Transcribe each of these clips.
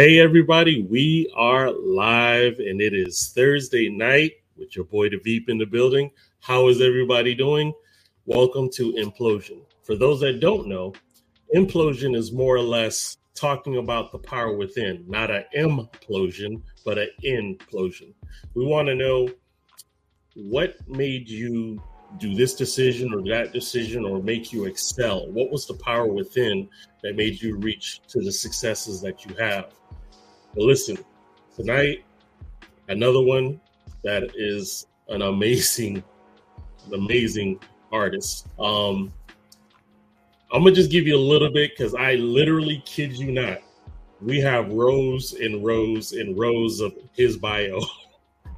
Hey, everybody, we are live and it is Thursday night with your boy, the Veep, in the building. How is everybody doing? Welcome to Inplosion. For those that don't know, Inplosion is more or less talking about the power within, not an implosion, but an inplosion. We want to know what made you do this decision or that decision or make you excel? What was the power within that made you reach to the successes that you have? But listen, tonight, another one that is an amazing, amazing artist. Um, I'm gonna just give you a little bit because I literally kid you not. We have rows and rows and rows of his bio.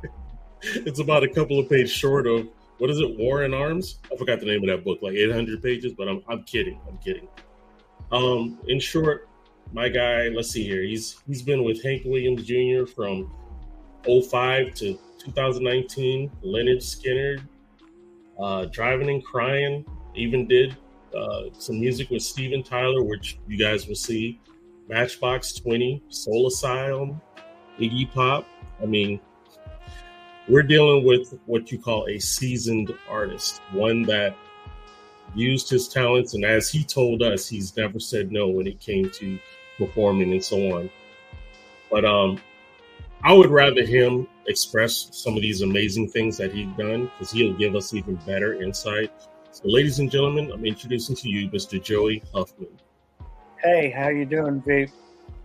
it's about a couple of pages short of what is it, War in Arms? I forgot the name of that book, like 800 pages, but I'm, I'm kidding. I'm kidding. Um, in short, my guy, let's see here. He's he's been with Hank Williams Jr. from 05 to 2019. Lynyrd Skynyrd, uh, Drivin' N' Cryin', even did uh, some music with Steven Tyler, which you guys will see. Matchbox 20, Soul Asylum, Iggy Pop. I mean, we're dealing with what you call a seasoned artist, one that used his talents. And as he told us, he's never said no when it came to performing and so on. But um, I would rather him express some of these amazing things that he's done because he'll give us even better insight. So, ladies and gentlemen, I'm introducing to you Mr. Joey Huffman. Hey, how you doing, Veep?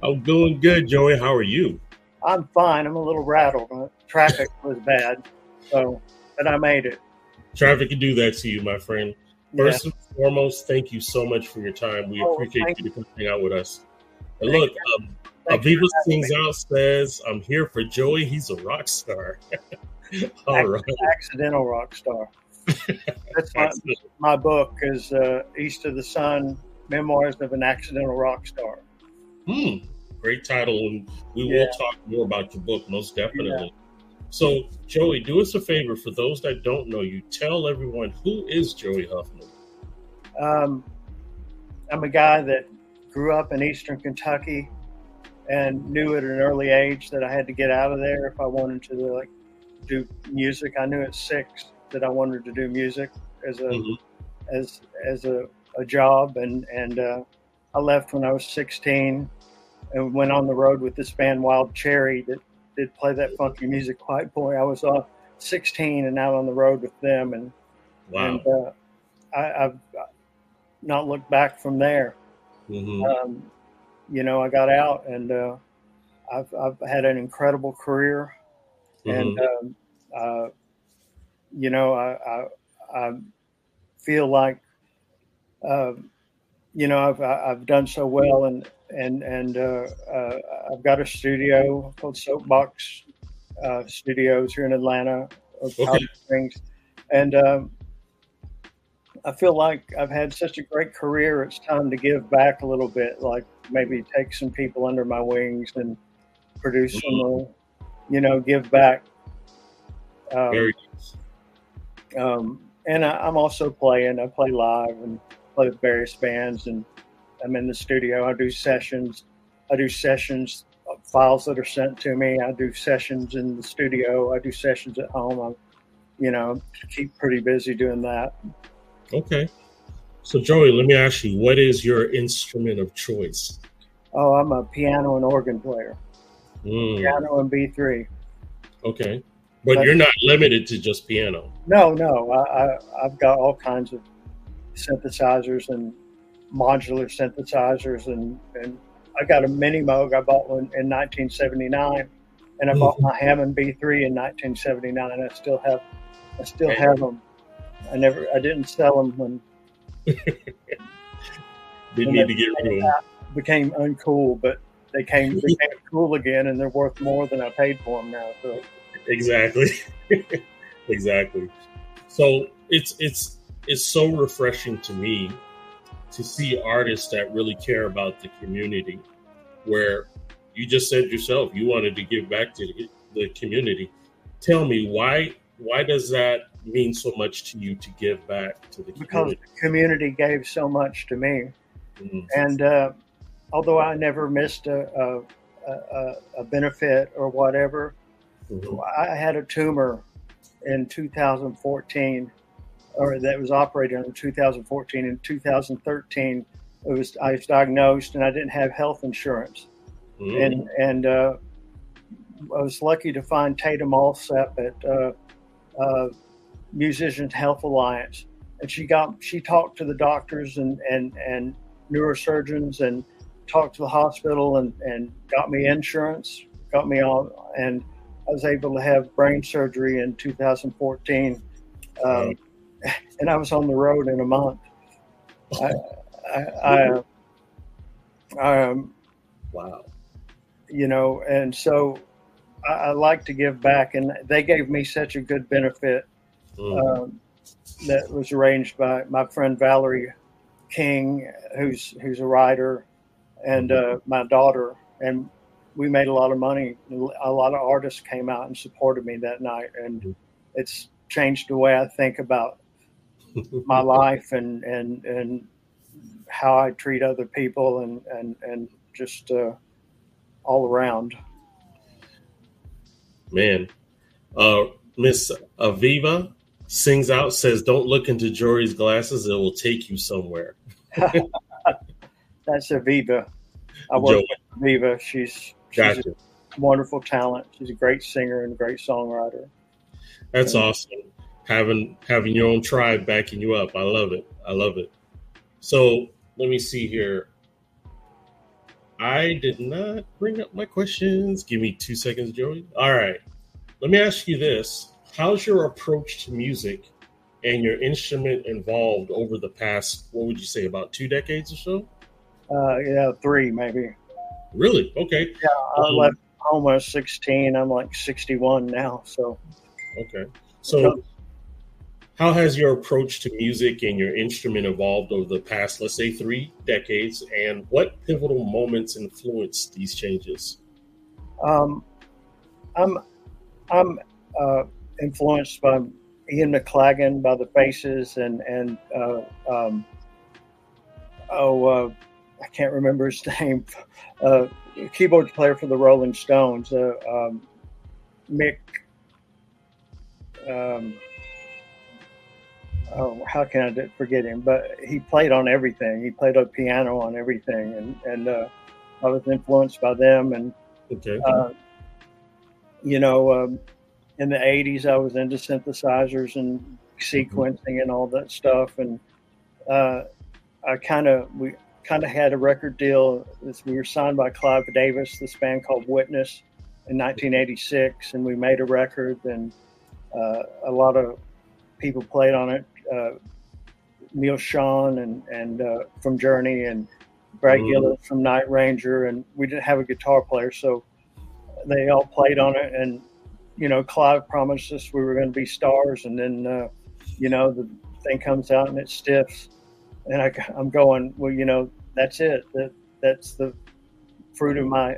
I'm doing good, Joey. How are you? I'm fine. I'm a little rattled. Traffic was bad, so but I made it. Traffic can do that to you, my friend. First yeah. and foremost, thank you so much for your time. We oh, appreciate you coming out with us. And look, um, Aviva sings out says, "I'm here for Joey. He's a rock star." All right, accidental rock star. That's my, my book is uh, East of the Sun: Memoirs of an Accidental Rock Star. Hmm great title, and we yeah. will talk more about your book most definitely. Yeah. So, Joey, do us a favor for those that don't know you. Tell everyone who is Joey Huffman. Um, I'm a guy that grew up in Eastern Kentucky and knew at an early age that I had to get out of there if I wanted to like do music. I knew at six that I wanted to do music as a mm-hmm. as as a, a job, and and uh, I left when I was 16 and went on the road with this band Wild Cherry that did play that funky music. White Boy. I was uh, 16 and out on the road with them, and wow. and uh, I, have not looked back from there. Mm-hmm. Um, you know, I got out and uh, I've I've had an incredible career, mm-hmm. and um, uh, you know, I, I, I feel like. Um, you know, I've I've done so well, and and and uh, uh, I've got a studio called Soapbox uh, Studios here in Atlanta, okay. Springs, and um, I feel like I've had such a great career. It's time to give back a little bit, like maybe take some people under my wings and produce mm-hmm. some, you know, give back. Um, Very nice. Um, and I, I'm also playing. I play live and play with various bands, and I'm in the studio. I do sessions. I do sessions, files that are sent to me. I do sessions in the studio. I do sessions at home. I'm, you know, keep pretty busy doing that. Okay. So, Joey, let me ask you, what is your instrument of choice? Oh, I'm a piano and organ player. Mm. Piano and B3. Okay. But, but, you're not limited to just piano. No, no. I, I, I've got all kinds of synthesizers and modular synthesizers and, and I got a mini Moog. I bought one in 1979 and I mm-hmm. bought my Hammond B3 in 1979. I still have, I still have them. I never, I didn't sell them when. Didn't need to get rid of them. Became uncool, but they came became cool again, and they're worth more than I paid for them now. So exactly, exactly. So it's it's it's so refreshing to me to see artists that really care about the community where you just said yourself you wanted to give back to the community tell me why why does that mean so much to you to give back to the because community? the community gave so much to me mm-hmm. and uh, although i never missed a, a, a, a benefit or whatever. Mhm. I had a tumor in 2014, or that was operated in 2014. In 2013, it was I was diagnosed and I didn't have health insurance, Mhm. and and uh, I was lucky to find Tatum Allsep at uh, uh, Musicians Health Alliance, and she got she talked to the doctors and and and neurosurgeons and talked to the hospital and and got me insurance, got me all, and I was able to have brain surgery in 2014, um, and I was on the road in a month. I, I, I, I um, wow. you know, and so I, I like to give back, and they gave me such a good benefit Mm. um, that was arranged by my friend Valerie King, who's who's a writer, and uh, my daughter, and we made a lot of money. A lot of artists came out and supported me that night, and it's changed the way I think about my life and and and how I treat other people, and and and just uh, all around. Man, uh, Miss Aviva sings out, says, "Don't look into Jory's glasses; it will take you somewhere." That's Aviva. I work Joe. with Aviva. She's she's Gotcha. a wonderful talent. She's a great singer and a great songwriter. That's Yeah. awesome. Having having your own tribe backing you up. I love it. I love it. So let me see here. I did not bring up my questions. Give me two seconds, Joey. All right. Let me ask you this. How's your approach to music and your instrument evolved over the past, what would you say, about two decades or so? Uh, yeah, three maybe. Really? Okay. Yeah, I Um, left home when I was 16. I'm like 61 now. So Okay. So, how has your approach to music and your instrument evolved over the past, let's say, three decades? And what pivotal moments influenced these changes? um, I'm I'm uh, influenced by Ian McLagan, by the Faces, and and uh, um, oh, uh, I can't remember his name. Uh, keyboard player for the Rolling Stones, uh, um, Mick. Um, oh, how can I forget him? But he played on everything. He played on piano on everything, and and uh, I was influenced by them. And Okay. uh, you know, um, in the '80s, I was into synthesizers and sequencing and all that stuff, and uh, I kind of we kind of had a record deal. We were signed by Clive Davis, this band called Witness, in 1986, and we made a record, and uh, a lot of people played on it. Uh, Neal Schon and and uh, from Journey and Brad Mhm. Gillis from Night Ranger, and we didn't have a guitar player, so they all played on it. And you know, Clive promised us we were going to be stars, and then uh, you know the thing comes out and it stiffs, and I, I'm going, well, you know, that's it. That that's the fruit of my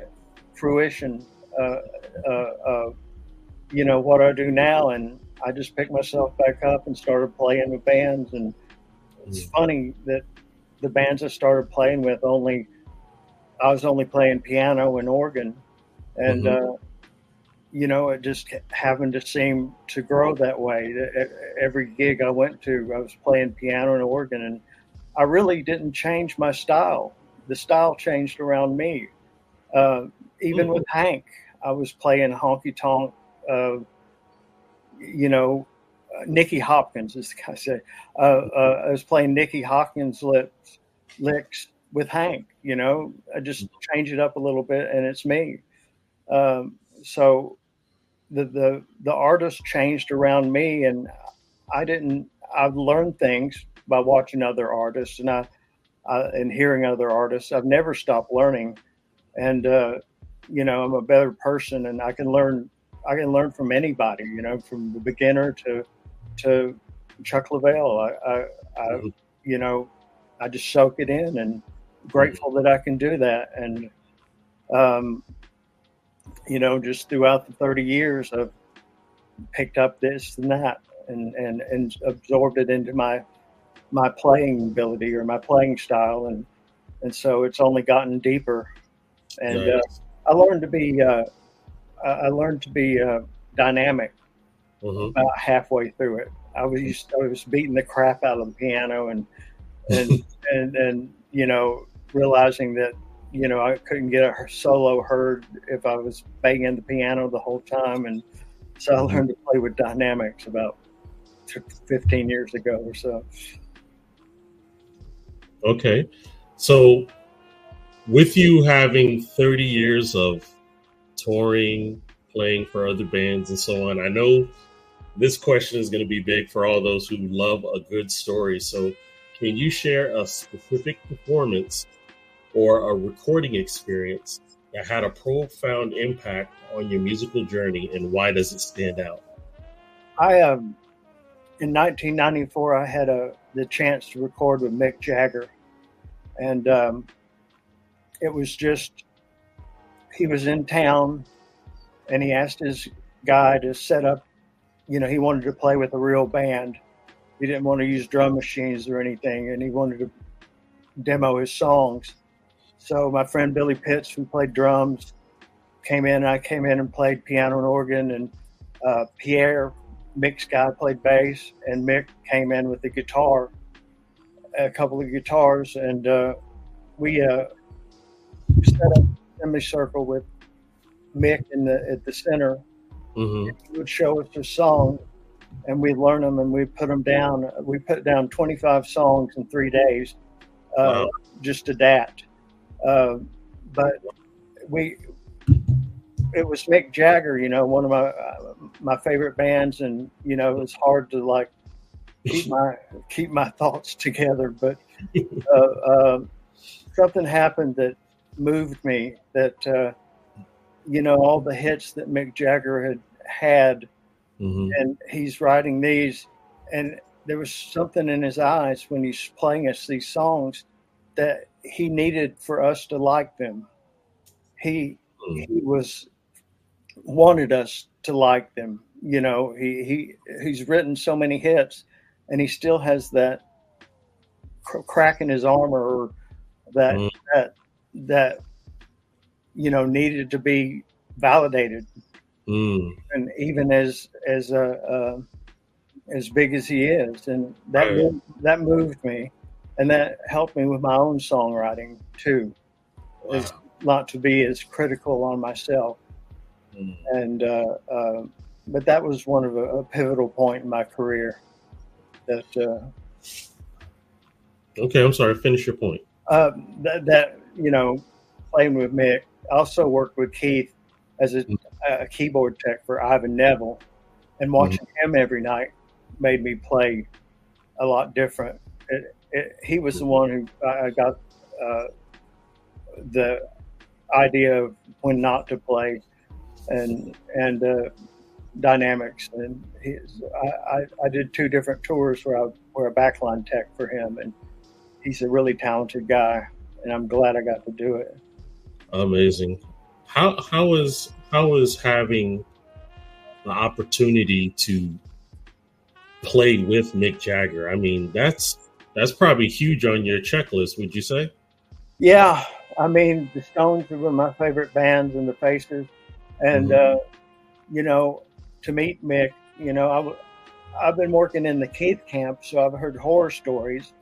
fruition. Uh, uh, uh, you know what I do now, and I just picked myself back up and started playing with bands. And it's funny that the bands I started playing with only I was only playing piano and organ, and uh, you know it just happened to seem to grow that way. Every gig I went to, I was playing piano and organ, and I really didn't change my style. The style changed around me. Uh, even Mhm. with Hank, I was playing honky tonk. Uh, you know, uh, Nicky Hopkins, as the guy say. Uh, uh, I was playing Nicky Hopkins lips, licks with Hank. You know, I just change it up a little bit, and it's me. Um, so the the the artist changed around me, and I didn't. I've learned things by watching other artists, and I, I and hearing other artists. I've never stopped learning, and uh, you know, I'm a better person, and I can learn. I can learn from anybody. You know, from the beginner to to Chuck Leavell. I, I, I Mhm. you know, I just soak it in, and grateful that I can do that. And um, you know, just throughout the 30 years, I've picked up this and that, and and and absorbed it into my my playing ability or my playing style, and and so it's only gotten deeper. And uh, I learned to be uh, I learned to be uh, dynamic Mhm. about halfway through it. I was used I was beating the crap out of the piano and and and and you know realizing that you know I couldn't get a solo heard if I was banging the piano the whole time and so I mm-hmm. learned to play with dynamics about 15 years ago or so. Okay. So, with you having 30 years of touring, playing for other bands, and so on, I know this question is going to be big for all those who love a good story. So, can you share a specific performance or a recording experience that had a profound impact on your musical journey, and why does it stand out? I um in 1994 I had a the chance to record with Mick Jagger, and um, it was just he was in town, and he asked his guy to set up. You know, he wanted to play with a real band. He didn't want to use drum machines or anything, and he wanted to demo his songs. So my friend Billy Pitts, who played drums, came in. And I came in and played piano and organ, and uh, Pierre Mick's guy played bass, and Mick came in with the guitar, a couple of guitars, and uh, we uh, set up a semicircle with Mick in the at the center. hmm He would show us his song, and we'd learn them, and we'd put them down. We put down 25 songs in three days, uh, Wow. just to that. Uh, but we it was Mick Jagger, you know, one of my uh, my favorite bands, and you know, it was hard to like keep my keep my thoughts together. But uh, uh, something happened that moved me. That uh, you know, all the hits that Mick Jagger had had, hmm and he's writing these, and there was something in his eyes when he's playing us these songs that he needed for us to like them. He he was wanted us to like them. You know, he he he's written so many hits, and he still has that cr- crack in his armor, or that Mm. that that you know needed to be validated. Mm. And even as as uh, uh, as big as he is, and that Right. moved, that moved me, and that helped me with my own songwriting too Wow. not to be as critical on myself. Mm. And uh, uh, but that was one of a, a pivotal point in my career. That uh, Okay, I'm sorry. Finish your point. uh, that, that you know, playing with Mick. I also worked with Keith as a, a keyboard tech for Ivan Neville, and watching him every night made me play a lot different. It, he was the one who I got uh, the idea of when not to play, and and uh, dynamics. And I, I, I did two different tours where I were a backline tech for him, and he's a really talented guy, and I'm glad I got to do it. Amazing. How how is how is having the opportunity to play with Mick Jagger? I mean, that's that's probably huge on your checklist. Would you say? Yeah, I mean, the Stones were one of my favorite bands and the Faces, and uh, you know, to meet Mick, you know, I w- I've been working in the Keith camp, so I've heard horror stories,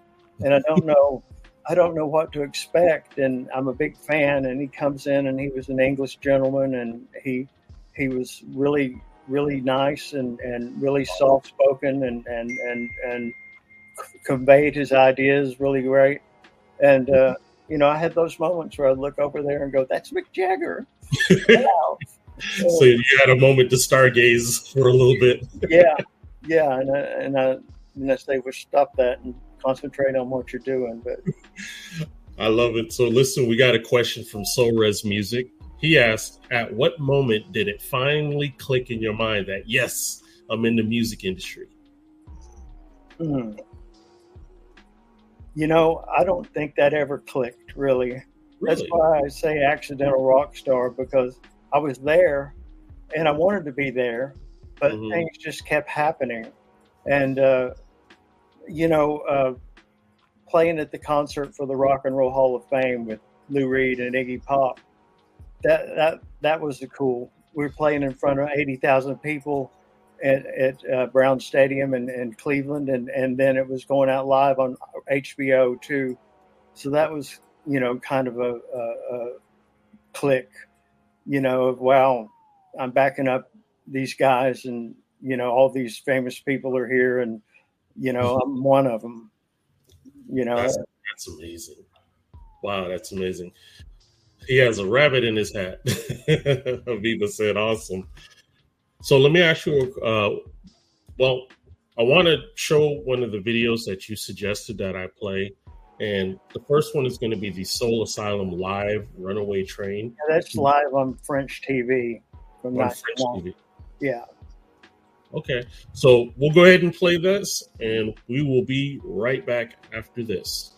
and I don't know, I don't know what to expect, and I'm a big fan. And he comes in, and he was an English gentleman, and he he was really really nice and and really soft spoken, and and and and conveyed his ideas really great, and. uh you know, I had those moments where I'd look over there and go, "That's Mick Jagger." Wow. so you had a moment to stargaze for a little bit. yeah, yeah, and I, and I, and I say, "Well, stop that and concentrate on what you're doing." But I love it. So listen, we got a question from Soul Res Music. He asked, "At what moment did it finally click in your mind that yes, I'm in the music industry?" hmm, you know, I don't think that ever clicked. Really, that's why I say accidental rock star because I was there, and I wanted to be there, but Mhm. things just kept happening, and uh, you know, uh, playing at the concert for the Rock and Roll Hall of Fame with Lou Reed and Iggy Pop. that that that was the cool. We were playing in front of eighty thousand people at, at uh, Brown Stadium in, in Cleveland, and and then it was going out live on HBO too. So that was you know kind of a, a, a click, you know, of wow, I'm backing up these guys, and you know all these famous people are here, and you know I'm one of them. You know, that's, that's amazing. Wow, that's amazing. He has a rabbit in his hat. Aviva said, "Awesome." So let me ask you. Uh, well, I want to show one of the videos that you suggested that I play, and the first one is going to be the Soul Asylum live Runaway Train. Yeah, that's live on French TV from on French TV. Yeah. Okay, so we'll go ahead and play this, and we will be right back after this.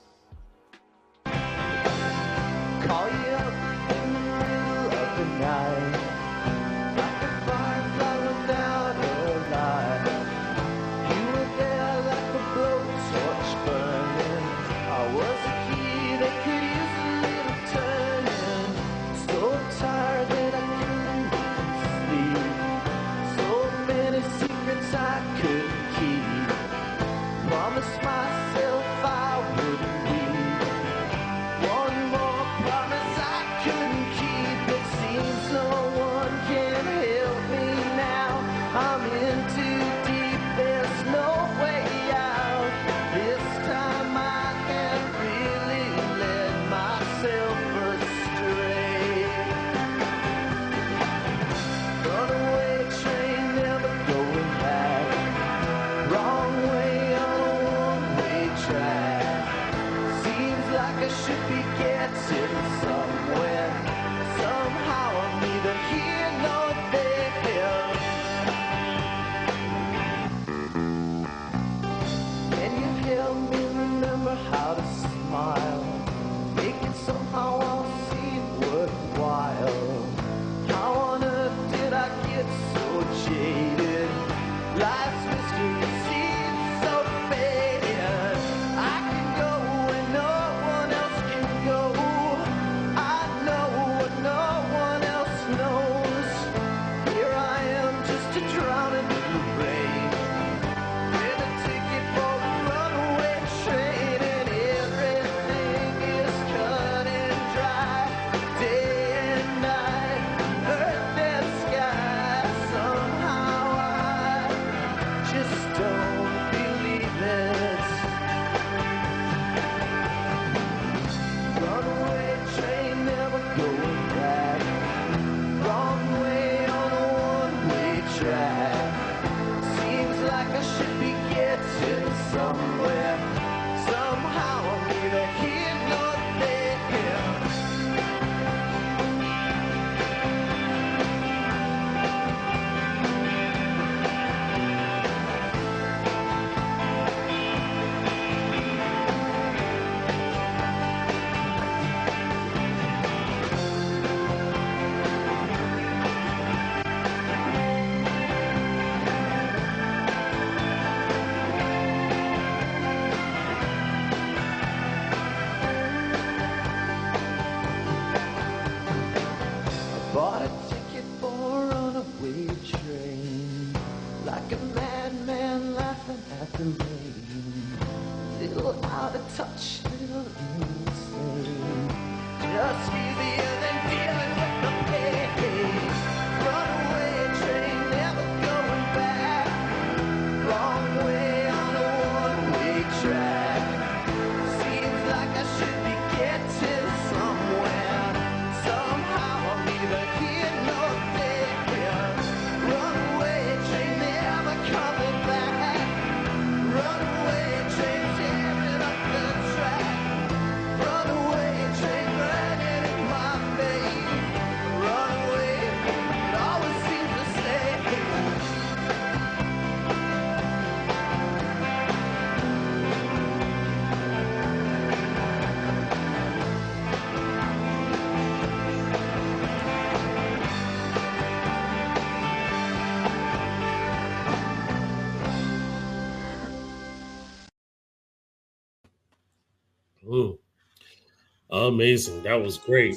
Amazing. That was great.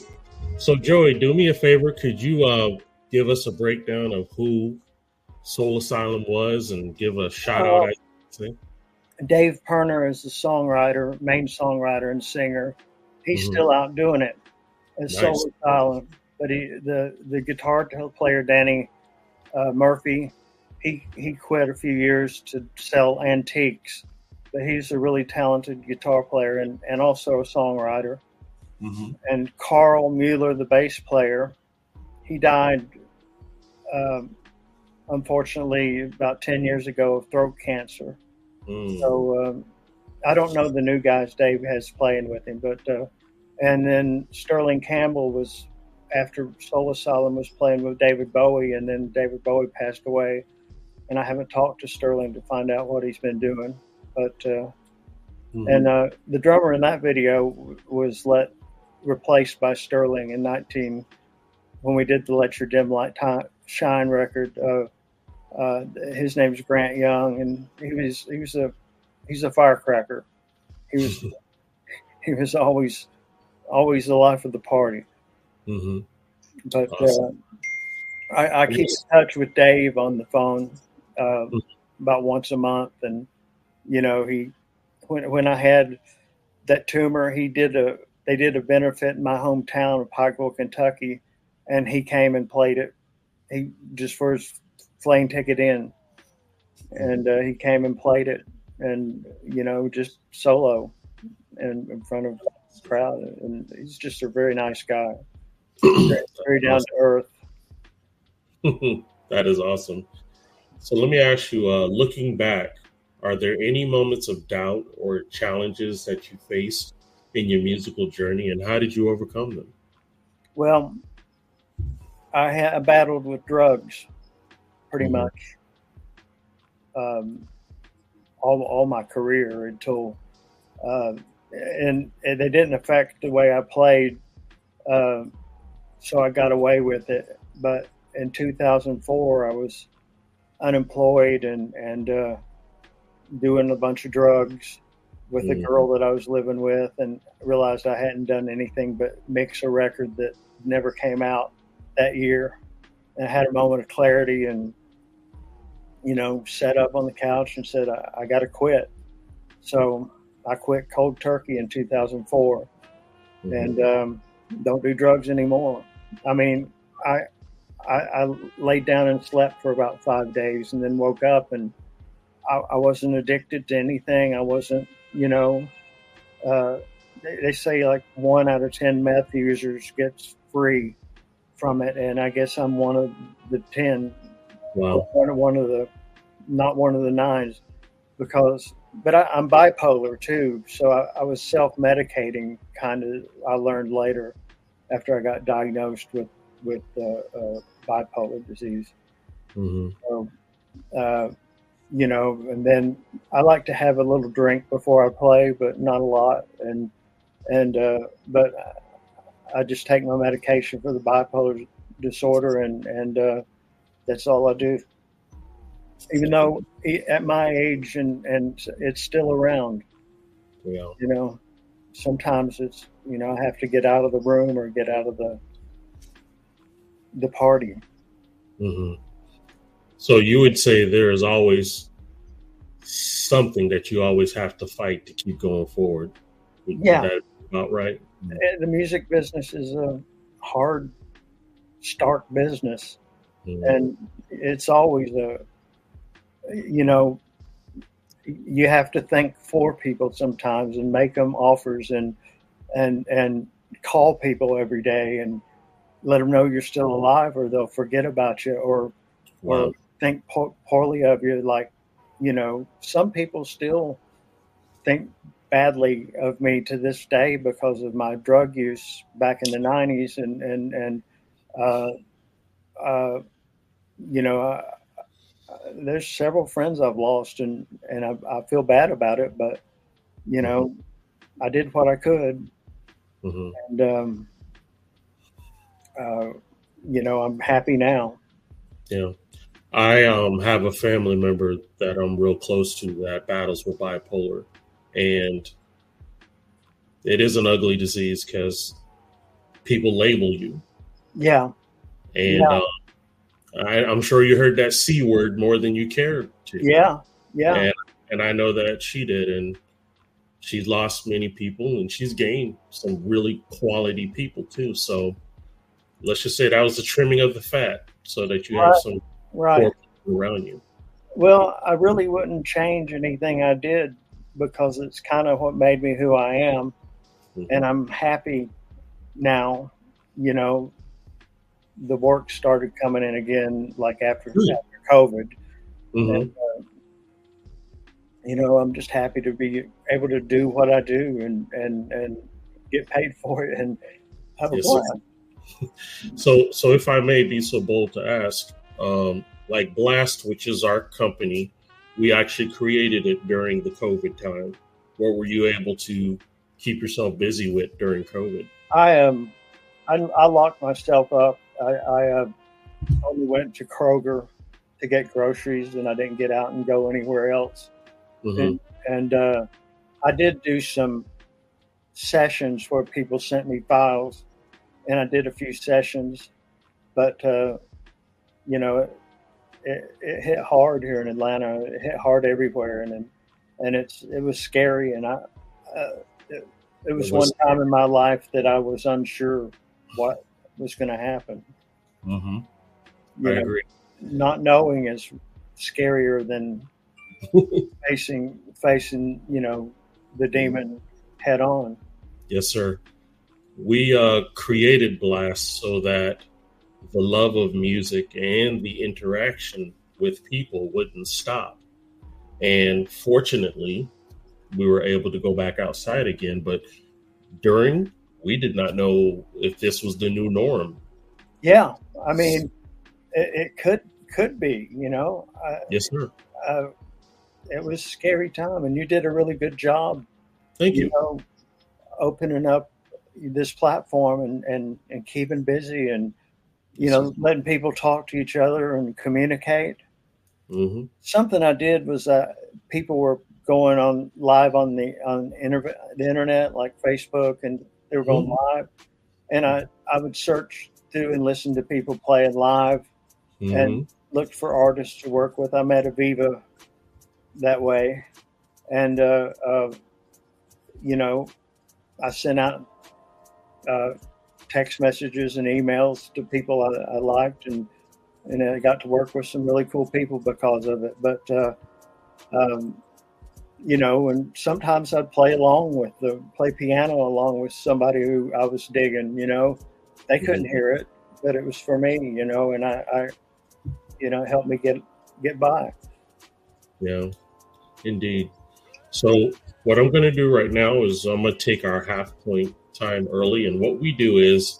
So Joey, do me a favor. Could you uh, give us a breakdown of who Soul Asylum was and give a shout out? Uh, Dave Pirner is the songwriter, main songwriter and singer. He's mm-hmm. still out doing it as nice. Soul Asylum. But he, the the guitar player Danny uh, Murphy, he he quit a few years to sell antiques. But he's a really talented guitar player and, and also a songwriter. Mm-hmm. And Karl Mueller, the bass player, he died um, unfortunately about 10 years ago of throat cancer. Mm. So um, I don't know the new guys Dave has playing with him, but uh, and then Sterling Campbell was after Soul Asylum was playing with David Bowie, and then David Bowie passed away, and I haven't talked to Sterling to find out what he's been doing, but. Uh, mm-hmm. And uh, the drummer in that video was let replaced by Sterling in 19 when we did the Let Your Dim Light Shine record. Uh, uh, his name's Grant Young, and he was he was a he's a firecracker. He was he was always always the life of the party. Mm-hmm. But awesome. uh, I, I, keep in touch with Dave on the phone uh, mm-hmm. about once a month, and you know he when when I had that tumor, he did a they did a benefit in my hometown of Pikeville, Kentucky, and he came and played it. He just for his plane ticket in, and uh, he came and played it, and you know just solo, and in front of crowd, and he's just a very nice guy, very down to earth. that is awesome. So let me ask you, uh, looking back, are there any moments of doubt or challenges that you faced in your musical journey, and how did you overcome them? Well, I, had, I battled with drugs pretty mm-hmm. much um, all, all my career until, uh, and, and they didn't affect the way I played. Uh, so I got away with it. But in 2004, I was unemployed and, and uh, doing a bunch of drugs with a girl that I was living with and realized I hadn't done anything but mix a record that never came out that year. And I had a moment of clarity and, you know, sat up on the couch and said, I, I got to quit. So I quit cold turkey in 2004 mm-hmm. and um, don't do drugs anymore. I mean, I, I, I laid down and slept for about five days and then woke up and I, I wasn't addicted to anything. I wasn't you know, uh, they, they, say like one out of 10 meth users gets free from it. And I guess I'm one of the 10. Wow. One, of, one of the, not one of the nines because, but I, am bipolar too. So I, I was self medicating kind of, I learned later after I got diagnosed with, with uh, uh, bipolar disease. Mm-hmm. So, uh, you know, and then I like to have a little drink before I play, but not a lot. And and uh, but I just take my medication for the bipolar disorder, and and uh, that's all I do. Even though at my age and and it's still around, yeah. you know, sometimes it's you know I have to get out of the room or get out of the the party. Mm-hmm. So you would say there is always something that you always have to fight to keep going forward. yeah, about right. The music business is a hard, stark business, mm-hmm. and it's always a, you know, you have to think for people sometimes and make them offers and and and call people every day and let them know you're still alive or they'll forget about you or wow. or think po- poorly of you. Like, you know, some people still think badly of me to this day because of my drug use back in the 90s and and and uh, uh, you know uh, there's several friends I've lost and and I, I, feel bad about it but you know I did what I could mm-hmm. and um, uh, you know I'm happy now yeah I um, have a family member that I'm real close to that battles with bipolar, and it is an ugly disease because people label you. Yeah. And yeah. Uh, I, am sure you heard that C word more than you cared to. Yeah. Yeah. And, and I know that she did. And she's lost many people and she's gained some really quality people too. So let's just say that was the trimming of the fat so that you have some right around you. Well, I really wouldn't change anything I did because it's kind of what made me who I am. Mm-hmm. And I'm happy now, you know, the work started coming in again, like after, mm-hmm. after COVID. Mm-hmm. And, uh, you know, I'm just happy to be able to do what I do and, and, and get paid for it and have a yes. So, so if I may be so bold to ask, um, like Blast, which is our company, we actually created it during the COVID time. What were you able to keep yourself busy with during COVID? I um, I, I locked myself up. I, I uh, only went to Kroger to get groceries, and I didn't get out and go anywhere else. Mm-hmm. And, and uh, I did do some sessions where people sent me files, and I did a few sessions, but uh, you know, it, it, hit hard here in Atlanta. It hit hard everywhere, and and it's it was scary. And I, uh, it, it, was, it was one time in my life that I was unsure what was going to happen. Mm-hmm. I know, agree. Not knowing is scarier than facing facing you know the demon head on. Yes, sir. We uh, created Blast so that the love of music and the interaction with people wouldn't stop. And fortunately, we were able to go back outside again. But during, we did not know if this was the new norm. Yeah, I mean, it, it could could be. You know. Uh, yes, sir. Uh, it was a scary time, and you did a really good job. Thank you. you know, opening up this platform and, and, and keeping busy and you know, letting people talk to each other and communicate. Mm-hmm. Something I did was uh, people were going on live on the on inter- the internet, like Facebook, and they were going mm-hmm. live. And I I would search through and listen to people playing live, mm-hmm. and look for artists to work with. I met Aviva that way, and uh, uh, you know, I sent out uh, text messages and emails to people I, I, liked, and and I got to work with some really cool people because of it. But uh, um, you know, and sometimes I'd play along with the play piano along with somebody who I was digging. You know, they couldn't mm-hmm. hear it, but it was for me. You know, and I, I you know, helped me get get by. Yeah, indeed. So what I'm going to do right now is I'm going to take our half point time early. And what we do is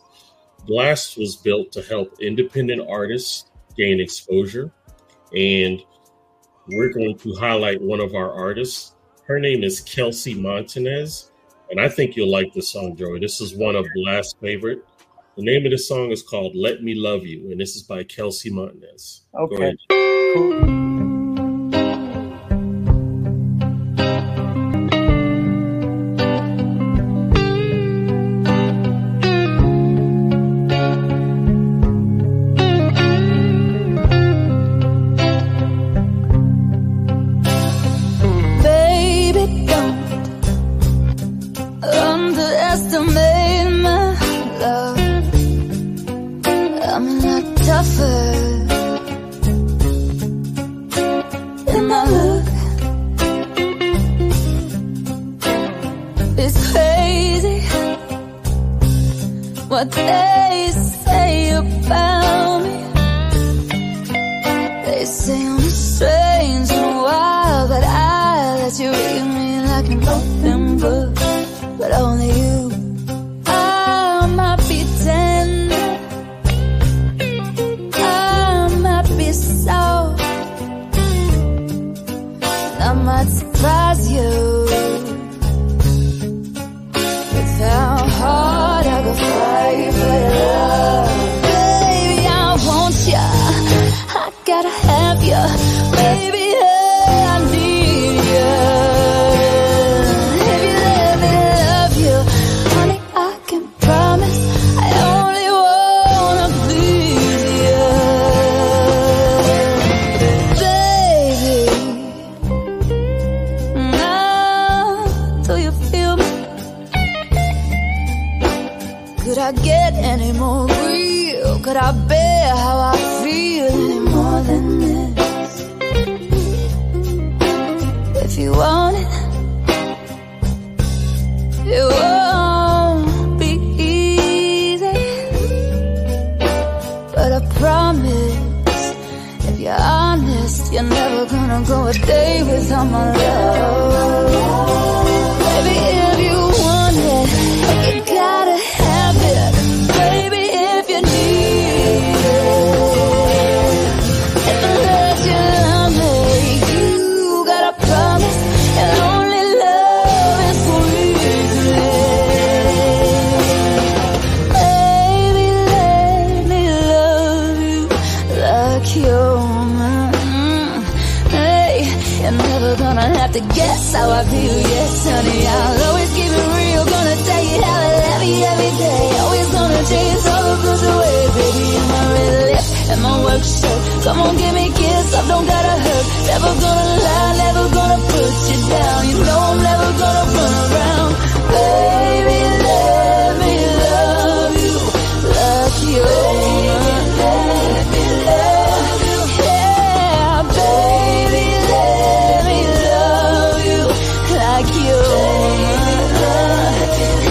Blast was built to help independent artists gain exposure. And we're going to highlight one of our artists. Her name is Kelsey Montanez. And I think you'll like this song, Joey. This is one of Blast's favorite. The name of the song is called Let Me Love You. And this is by Kelsey Montanez. Okay.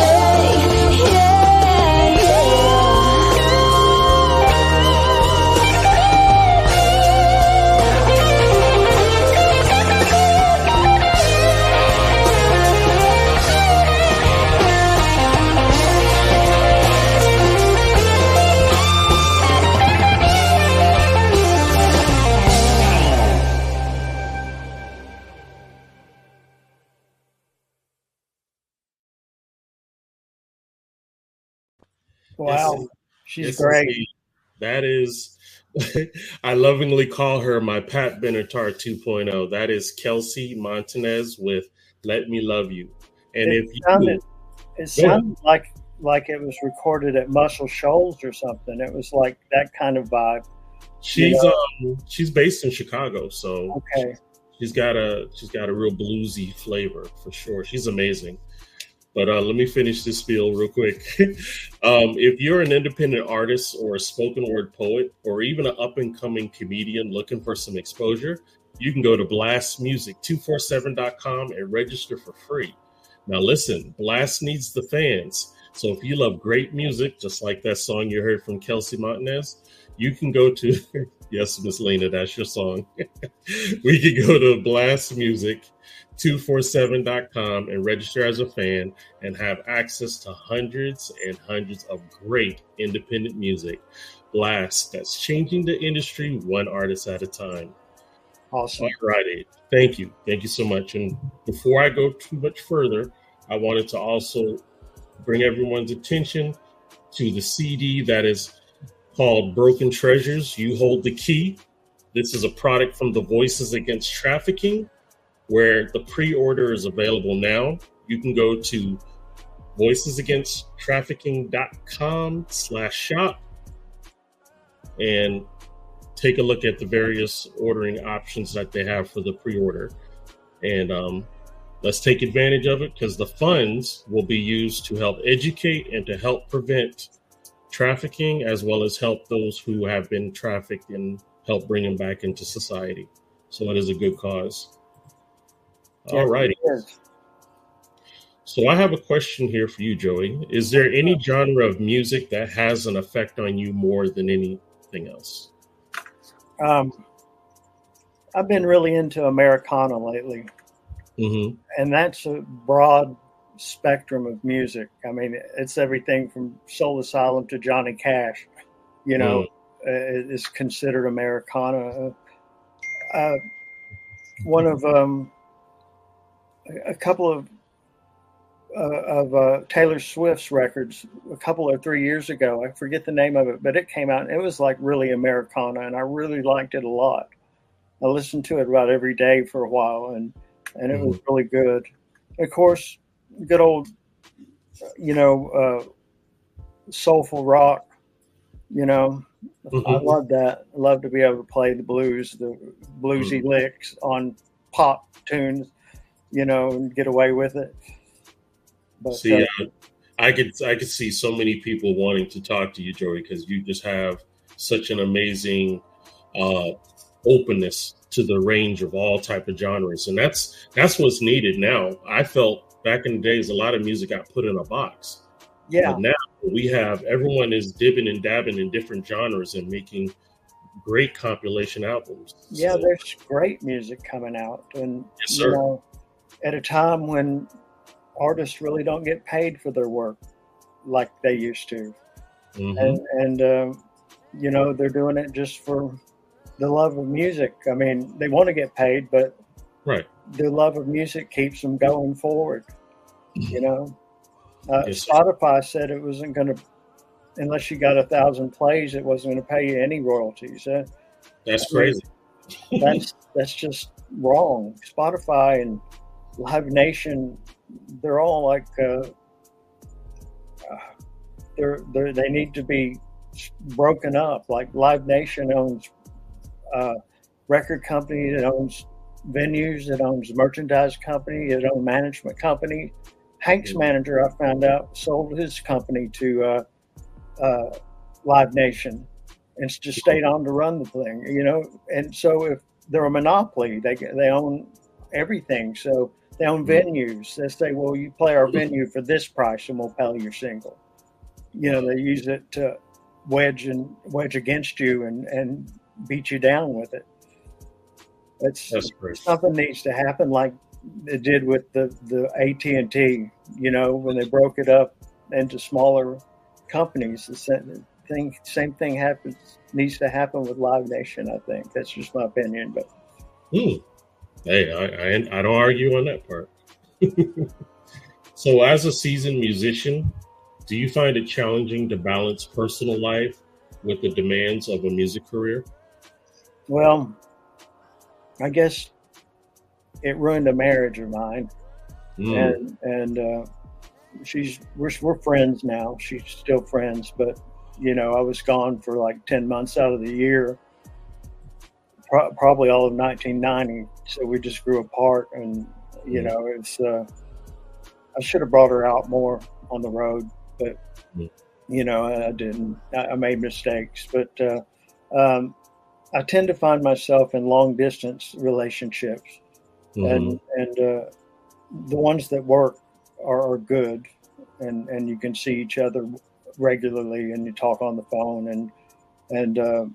Like she's Yes, great. indeed. That is, I lovingly call her my Pat Benatar 2.0. That is Kelsey Montanez with "Let Me Love You." And It if you, sounded- It sounded like like it was recorded at Muscle Shoals or something. It was like that kind of vibe. she's you um she's based in Chicago, so Okay, she's got a she's got a real bluesy flavor for sure. She's amazing. But uh, let me finish this spiel real quick. um, if you're an independent artist or a spoken word poet or even an up and coming comedian looking for some exposure, you can go to blastmusic247.com and register for free. Now, listen, Blast needs the fans. So if you love great music, just like that song you heard from Kelsey Montanez, you can go to, yes, Miss Lena, that's your song. we can go to Blast Music 247.com and register as a fan and have access to hundreds and hundreds of great independent music. Blast that's changing the industry one artist at a time. awesome. All righty. Thank you. Thank you so much. And before I go too much further, I wanted to also bring everyone's attention to the CD that is called Broken Treasures. You Hold the Key. This is a product from the Voices Against Trafficking, where the pre order is available now. You can go to voicesagainsttrafficking.com slash shop and take a look at the various ordering options that they have for the pre-order and um, let's take advantage of it because the funds will be used to help educate and to help prevent trafficking as well as help those who have been trafficked and help bring them back into society so it is a good cause all righty Yes. so i have a question here for you joey is there any genre of music that has an effect on you more than anything else Um, I've been really into Americana lately, hmm and that's a broad spectrum of music. I mean, it's everything from Soul Asylum to Johnny Cash. You know, uh, is considered Americana. Uh, one of um, a- couple of uh, of uh, Taylor Swift's records a couple or three years ago. I forget the name of it, but it came out and it was like really Americana, and I really liked it a lot. I listened to it about every day for a while, and and it was really good. Of course, good old, you know, uh, soulful rock. You know, I Mhm. love that. I love to be able to play the blues, the bluesy licks on pop tunes, you know, and get away with it. But See, uh, uh, I could I could see so many people wanting to talk to you, Joey, because you just have such an amazing uh, openness to the range of all type of genres, and that's that's what's needed now. I felt back in the days a lot of music got put in a box. Yeah. But now we have everyone is dibbing and dabbing in different genres and making great compilation albums. Yeah, So, there's great music coming out, and Yes, you know, at a time when artists really don't get paid for their work like they used to, mhm. and and um, you know they're doing it just for the love of music. I mean, they want to get paid, but right. the love of music keeps them going forward. You know, uh, Yes. Spotify said it wasn't going to, unless you got a thousand plays, it wasn't going to pay you any royalties. Uh, That's crazy. that's that's just wrong. Spotify and Live Nation, they're all like uh, they're, they're they need to be broken up. Like Live Nation owns uh, record company, it owns venues, it owns merchandise company, it owns management company. Hank's Mhm. manager, I found out, sold his company to uh, uh, Live Nation and just stayed on to run the thing, you know. And so if they're a monopoly, they they own everything. So they own venues. They say, well, you play our venue for this price, and we'll pay your single. You know, they use it to wedge and wedge against you and and beat you down with it. That's something needs to happen like it did with the the AT and T. You know, when they broke it up into smaller companies, the same thing same thing happens needs to happen with Live Nation. I think that's just my opinion, but Hmm. Hey, I, I I don't argue on that part. so, as a seasoned musician, do you find it challenging to balance personal life with the demands of a music career? well, I guess it ruined a marriage of mine, Hmm. and and uh, she's we're we're friends now. She's still friends, but you know, I was gone for like ten months out of the year, pro- probably all of 1990. So we just grew apart, and you know, it's. Uh, I should have brought her out more on the road, but you know, I, didn't. I, made mistakes, but uh, um, I tend to find myself in long distance relationships Mhm. and and uh, the ones that work are, are good, and and you can see each other regularly, and you talk on the phone, and and uh,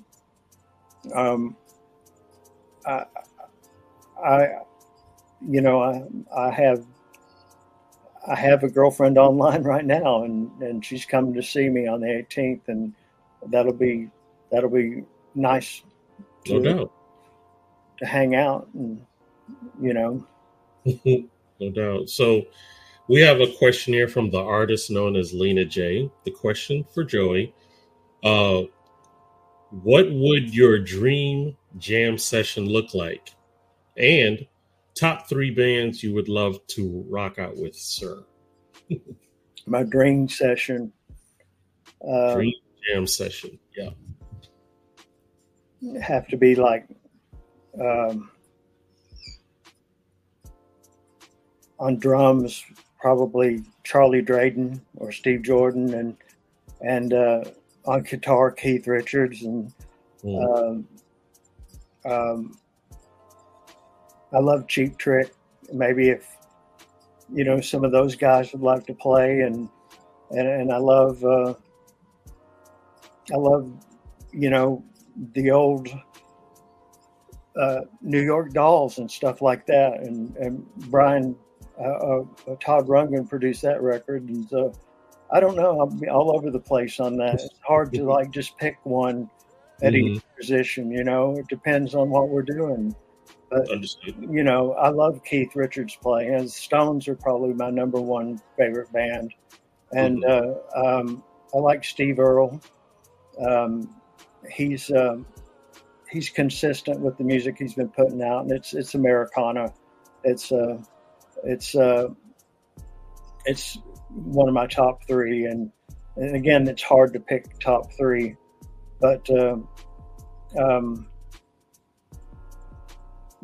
um, I I you know I I have I have a girlfriend online right now, and and she's coming to see me on the 18th, and that'll be that'll be nice no to, doubt. to hang out and you know no doubt. So, we have a question here from the artist known as Lena J. The question for Joey uh, What would your dream jam session look like? And top three bands you would love to rock out with, sir. my dream session. Uh, Dream jam session. Yeah. have to be like um, on drums, probably Charlie Drayton or Steve Jordan, and and uh, on guitar Keith Richards, and Mm. um, um, I love Cheap Trick. Maybe if you know some of those guys would like to play, and and, and I love uh, I love you know the old uh, New York Dolls and stuff like that, and and Brian uh, uh, Todd Rundgren produced that record, and so I don't know. I'll be all over the place on that. It's hard to like just pick one at each position. You know, it depends on what we're doing. Understood. You know, I love Keith Richards playing. And Stones are probably my number one favorite band, and uh, um, I like Steve Earle. Um, he's um, he's consistent with the music he's been putting out, and it's it's Americana. It's uh, it's uh, it's one of my top three, and and again, it's hard to pick top three, but um, um,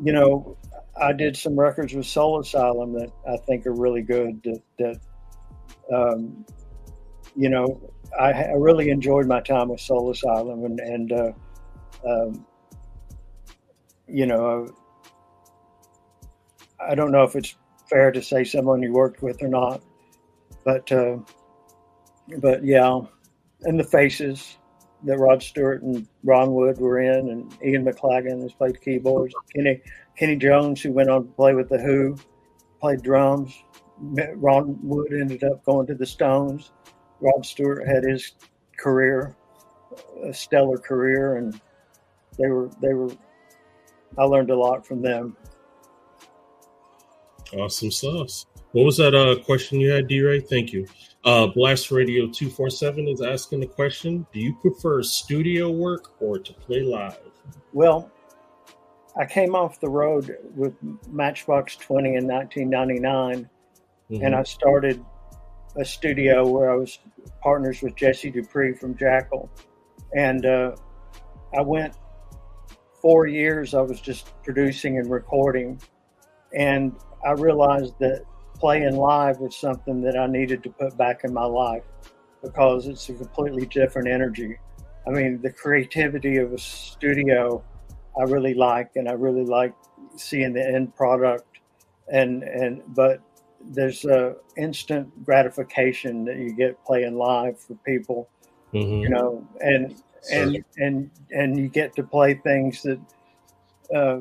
you know, I did some records with Soul Asylum that I think are really good. That, that um, you know, I, I, really enjoyed my time with Soul Asylum, and, and uh, um, you know, I don't know if it's fair to say someone you worked with or not, but uh, but yeah, and the faces that Rod Stewart and Ron Wood were in, and Ian McLagan has played keyboards. Kenny Kenny Jones, who went on to play with the Who, played drums. Ron Wood ended up going to the Stones. Rod Stewart had his career, a stellar career, and they were they were. I learned a lot from them. Awesome sauce. What was that uh, question you had, D Ray? Thank you. Uh, Blast Radio 247 is asking the question Do you prefer studio work or to play live? Well, I came off the road with Matchbox 20 in 1999, mm-hmm. and I started a studio where I was partners with Jesse Dupree from Jackyl. And uh, I went four years, I was just producing and recording. And I realized that playing live was something that I needed to put back in my life because it's a completely different energy. I mean, the creativity of a studio, I really like, and I really like seeing the end product. And and but there's a instant gratification that you get playing live for people, mm-hmm. you know, and and and and you get to play things that. Uh,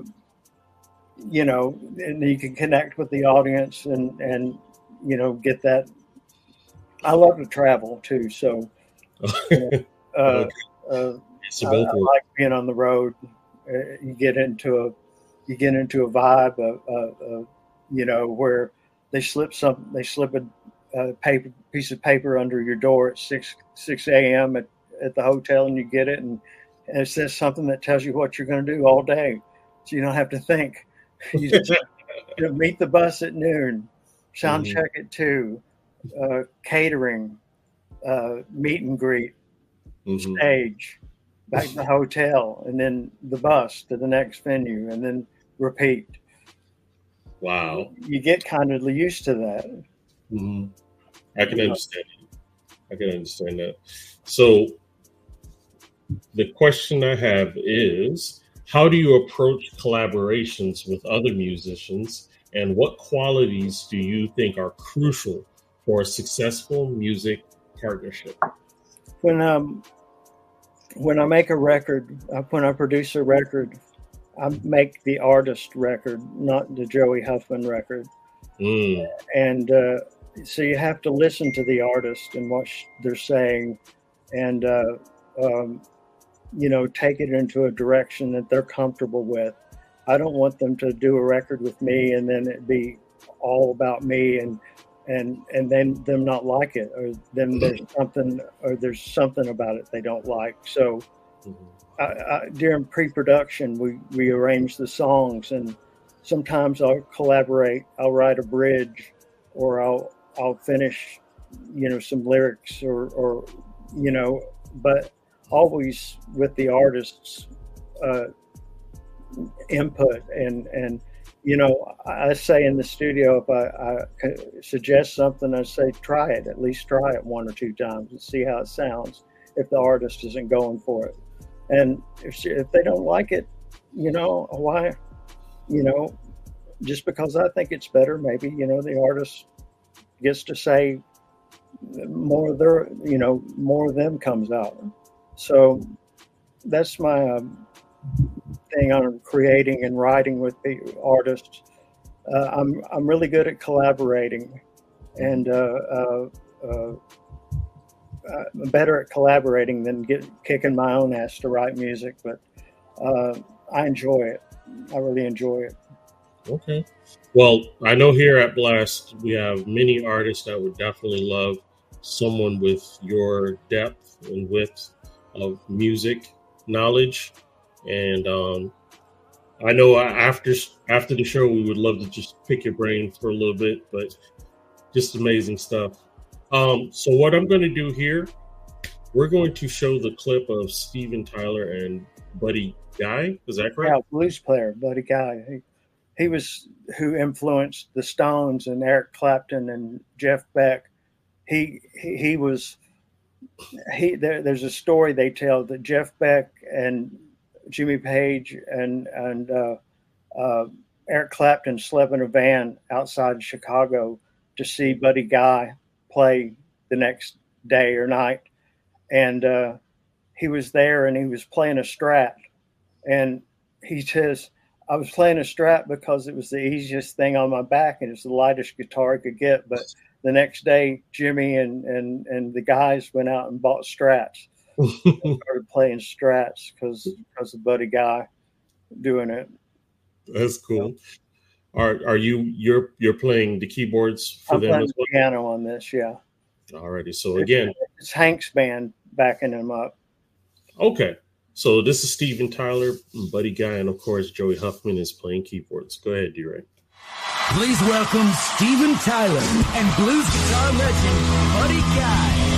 you know, and you can connect with the audience and and you know get that. I love to travel too, so uh, uh, uh, I, I, like being on the road. Uh, you get into a you get into a vibe of, of, of you know where they slip some they slip a, a, paper piece of paper under your door at six six a.m. at at the hotel and you get it and, and it says something that tells you what you're going to do all day, so you don't have to think. You just you know, meet the bus at noon, sound mm-hmm. check at two, uh, catering, uh, meet and greet, mm-hmm. stage, back to the hotel, and then the bus to the next venue, and then repeat. Wow. You get kind of used to that. Mm-hmm. I can understand. I can understand that. So, the question I have is how do you approach collaborations with other musicians, and what qualities do you think are crucial for a successful music partnership? When um, when I make a record, uh, when I produce a record, I make the artist record, not the Joey Huffman record. Mm. And uh, so you have to listen to the artist and what they're saying, and uh, um, you know, take it into a direction that they're comfortable with. I don't want them to do a record with me and then it be all about me and and and then them not like it or then there's something or there's something about it they don't like. So mm-hmm. I, I, during pre-production, we we arrange the songs and sometimes I'll collaborate. I'll write a bridge or I'll I'll finish you know some lyrics or or you know but always with the artist's uh, input and and you know I say in the studio if I, I, suggest something I say try it at least try it one or two times and see how it sounds if the artist isn't going for it. And if, if they don't like it you know why you know just because I think it's better maybe you know the artist gets to say more of their you know more of them comes out so that's my um, thing on creating and writing with the artists. Uh, I'm I'm really good at collaborating, and uh, uh, uh better at collaborating than get, kicking my own ass to write music. But uh, I enjoy it. I really enjoy it. Okay. Well, I know here at Blast we have many artists that would definitely love someone with your depth and width of music knowledge, and um, I know after after the show we would love to just pick your brain for a little bit, but just amazing stuff. Um, so what I'm going to do here, we're going to show the clip of Steven Tyler and Buddy Guy. Is that correct? Yeah, blues player Buddy Guy. He, he was who influenced the Stones and Eric Clapton and Jeff Beck. He he, he was he there, there's a story they tell that Jeff Beck and Jimmy Page and and uh, uh, Eric Clapton slept in a van outside Chicago to see Buddy Guy play the next day or night, and uh, he was there and he was playing a Strat, and he says. I was playing a Strat because it was the easiest thing on my back and it's the lightest guitar I could get. But the next day, Jimmy and and and the guys went out and bought Strats. started playing Strats because because of Buddy Guy doing it. That's cool. Are are you you're you're playing the keyboards for I'm them playing as well? piano on this. Yeah, Alrighty. So again, it's Hank's band backing him up. okay. So this is Steven Tyler, Buddy Guy, and of course Joey Huffman is playing keyboards. Go ahead, D-Ray. Please welcome Steven Tyler and blues guitar legend Buddy Guy.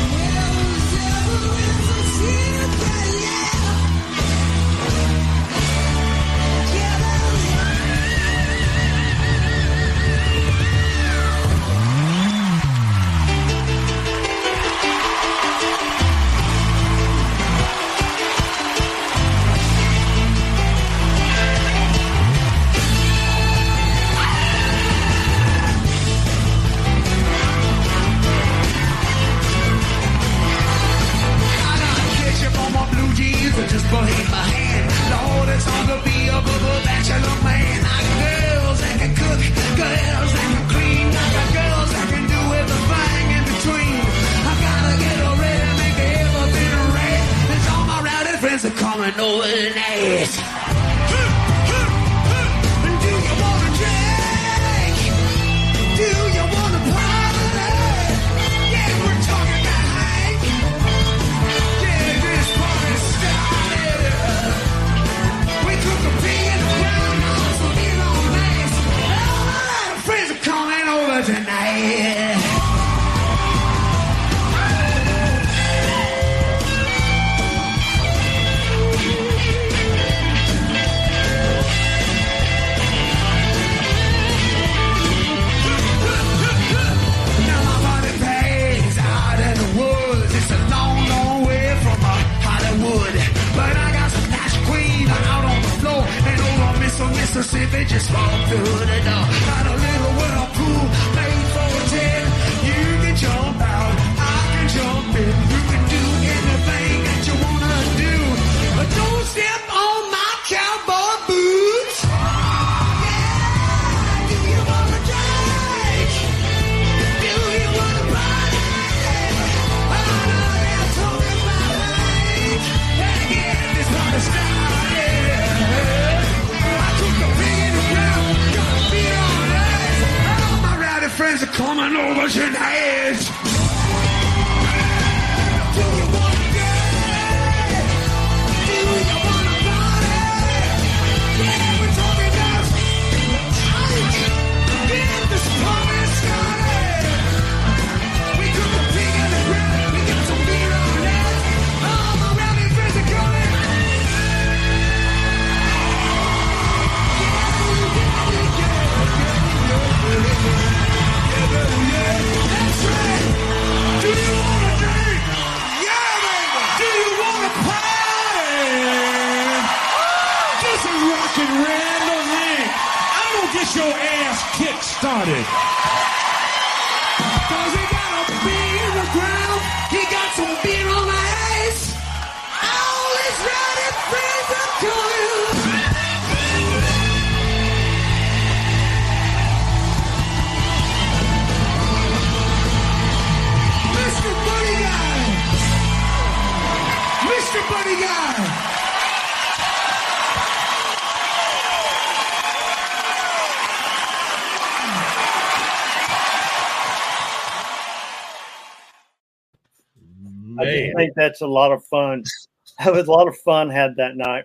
I Man, just think that's a lot of fun. That was a lot of fun had that night.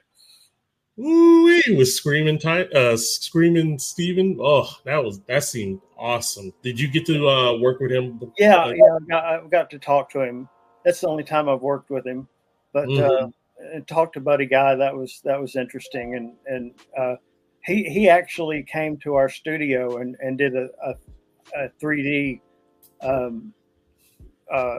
Ooh, he was screaming, Ty, uh, screaming Steven. Oh, that was that seemed awesome. Did you get to uh, work with him? Yeah, Uh, yeah, I got, I got to talk to him. That's the only time I've worked with him. But uh, Mhm. and talk to Buddy Guy. That was that was interesting, and and uh, he he actually came to our studio and and did a a, a 3D um, uh,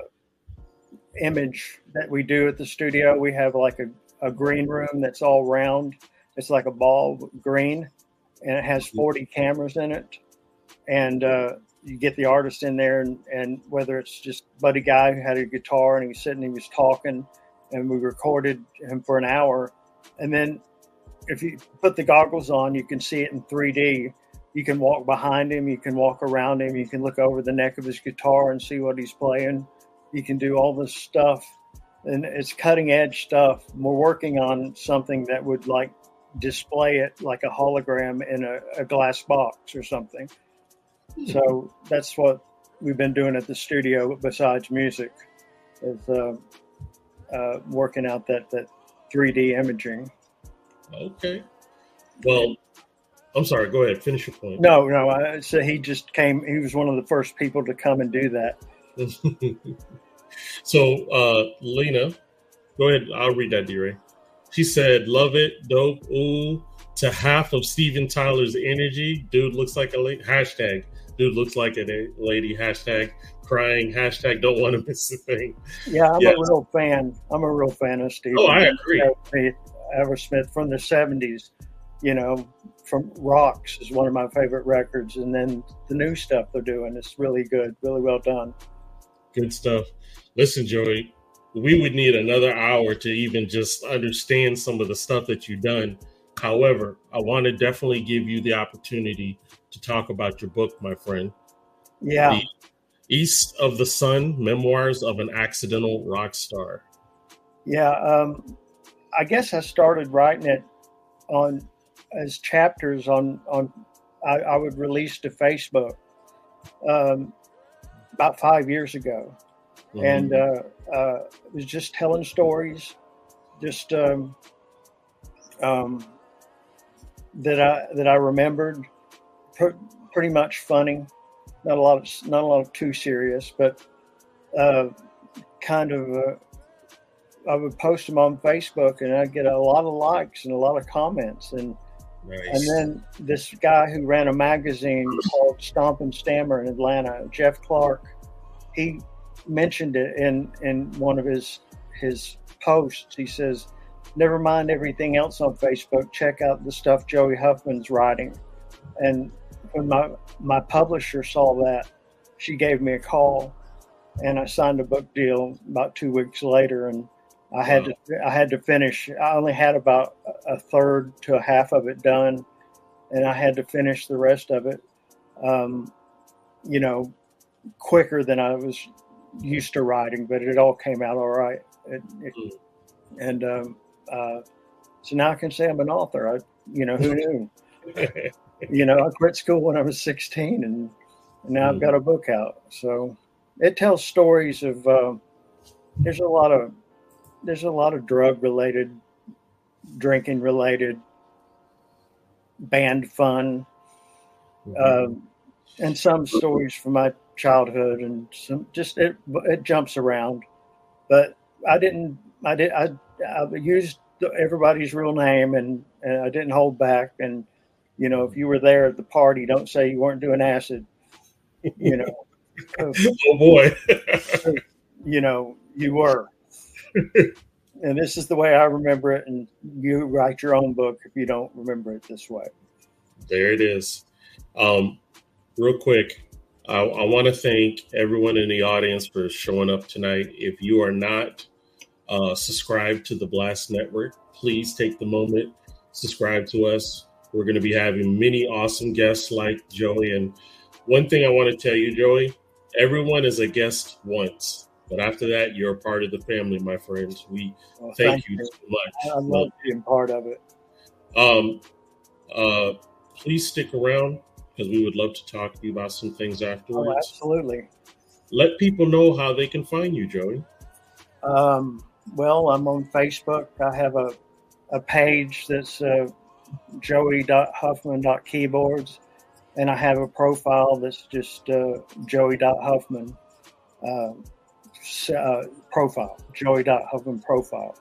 image that we do at the studio. We have like a, a green room that's all round. It's like a ball green, and it has 40 cameras in it. And uh, you get the artist in there, and, and whether it's just Buddy Guy who had a guitar and he was sitting, he was talking, and we recorded him for an hour. And then if you put the goggles on, you can see it in 3D. You can walk behind him, you can walk around him, you can look over the neck of his guitar and see what he's playing. You can do all this stuff, and it's cutting edge stuff. We're working on something that would like display it like a hologram in a, a glass box or something. So that's what we've been doing at the studio besides music, is uh, uh, working out that that 3D imaging. Okay. Well, I'm sorry. Go ahead. Finish your point. No, no. I, so he just came. He was one of the first people to come and do that. so, uh, Lena, go ahead. I'll read that, D-Ray. She said, "Love it, dope, ooh." To half of Steven Tyler's energy, dude looks like a hashtag. Dude looks like a lady. Hashtag crying. Hashtag don't want to miss a thing. Yeah, I'm Yes. a real fan. I'm a real fan of Steve. Oh, I agree. Aerosmith from the '70s. You know, from Rocks is one of my favorite records, and then the new stuff they're doing is really good, really well done. Good stuff. Listen, Joey, we would need another hour to even just understand some of the stuff that you've done. However, I want to definitely give you the opportunity to talk about your book, my friend. Yeah, The East of the Sun Memoirs of an Accidental Rock Star. yeah. Um, I guess I started writing it on as chapters on on. I, I would release to Facebook um, about five years ago. Mhm. and uh, uh, it was just telling stories, just um, um, that I that I remembered. Pr- pretty much funny, not a lot of not a lot of too serious, but uh, kind of. Uh, I would post them on Facebook, and I'd get a lot of likes and a lot of comments, and nice. and then this guy who ran a magazine called Stomp and Stammer in Atlanta, Jeff Clark, he mentioned it in in one of his his posts. He says, "Never mind everything else on Facebook. Check out the stuff Joey Huffman's writing." And when my my publisher saw that, she gave me a call, and I signed a book deal about two weeks later, and I had to I had to finish. I only had about a third to a half of it done, and I had to finish the rest of it. Um, you know, quicker than I was used to writing, but it all came out all right. It, it, Mm. and um, uh, so now I can say I'm an author. I, you know, who knew? you know, I quit school when I was 16, and, and now I've Mm. got a book out. So it tells stories of. Uh, there's a lot of there's a lot of drug related, drinking related, band fun, Mhm. um, and some stories from my childhood, and some just it it jumps around. But I didn't. I did. I, I used everybody's real name, and, and I didn't hold back. And you know, if you were there at the party, don't say you weren't doing acid. You know. oh boy. you know, you were. and this is the way I remember it. And you write your own book if you don't remember it this way. There it is. Um, real quick, I, I want to thank everyone in the audience for showing up tonight. If you are not uh, subscribed to the Blast Network, please take the moment, subscribe to us. We're going to be having many awesome guests like Joey. And one thing I want to tell you, Joey, everyone is a guest once. But after that, you're a part of the family, my friends. We Well, thank, you so much. I love being part of it. Um, uh, please stick around because we would love to talk to you about some things Oh, afterwards. absolutely. Let people know how they can find you, Joey. Um, well, I'm on Facebook. I have a, a page that's uh, joey.huffman.keyboards, and I have a profile that's just uh, joey.huffman uh, profile, joey.huffman profile.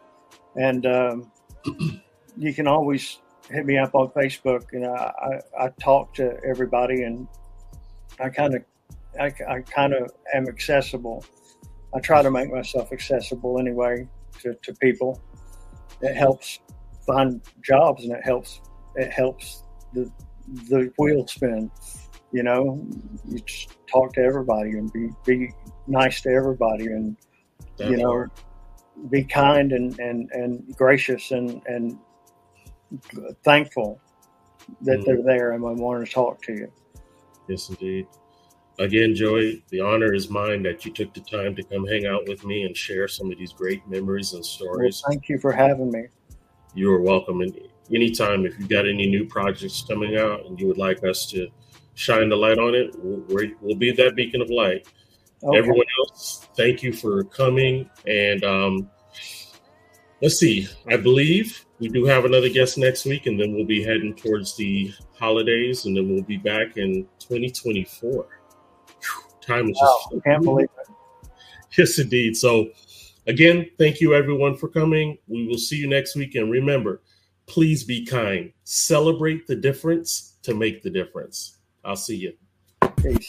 And um, you can always hit me up on Facebook, and I, I, I talk to everybody, and I kind of I, I kind of am accessible. I try to make myself accessible anyway to, to people. It helps find jobs and it helps it helps the the wheel spin. You know, you just talk to everybody and be be nice to everybody and you know be kind and and and gracious and and thankful that Mhm. they're there and want to talk to you. Yes, indeed. Again, Joey, the honor is mine that you took the time to come hang out with me and share some of these great memories and Well, stories. thank you for having me. You are welcome. And anytime, if you've got any new projects coming out and you would like us to shine the light on it, we'll, we'll be that beacon of light. Okay. Everyone else, thank you for coming. And um, let's see, I believe we do have another guest next week, and then we'll be heading towards the holidays, and then we'll be back in 2024. Whew, Time is Wow, just can't believe it. Yes, indeed. So, again, thank you everyone for coming. We will see you next week. And remember, please be kind. Celebrate the difference to make the difference. I'll see you. Peace.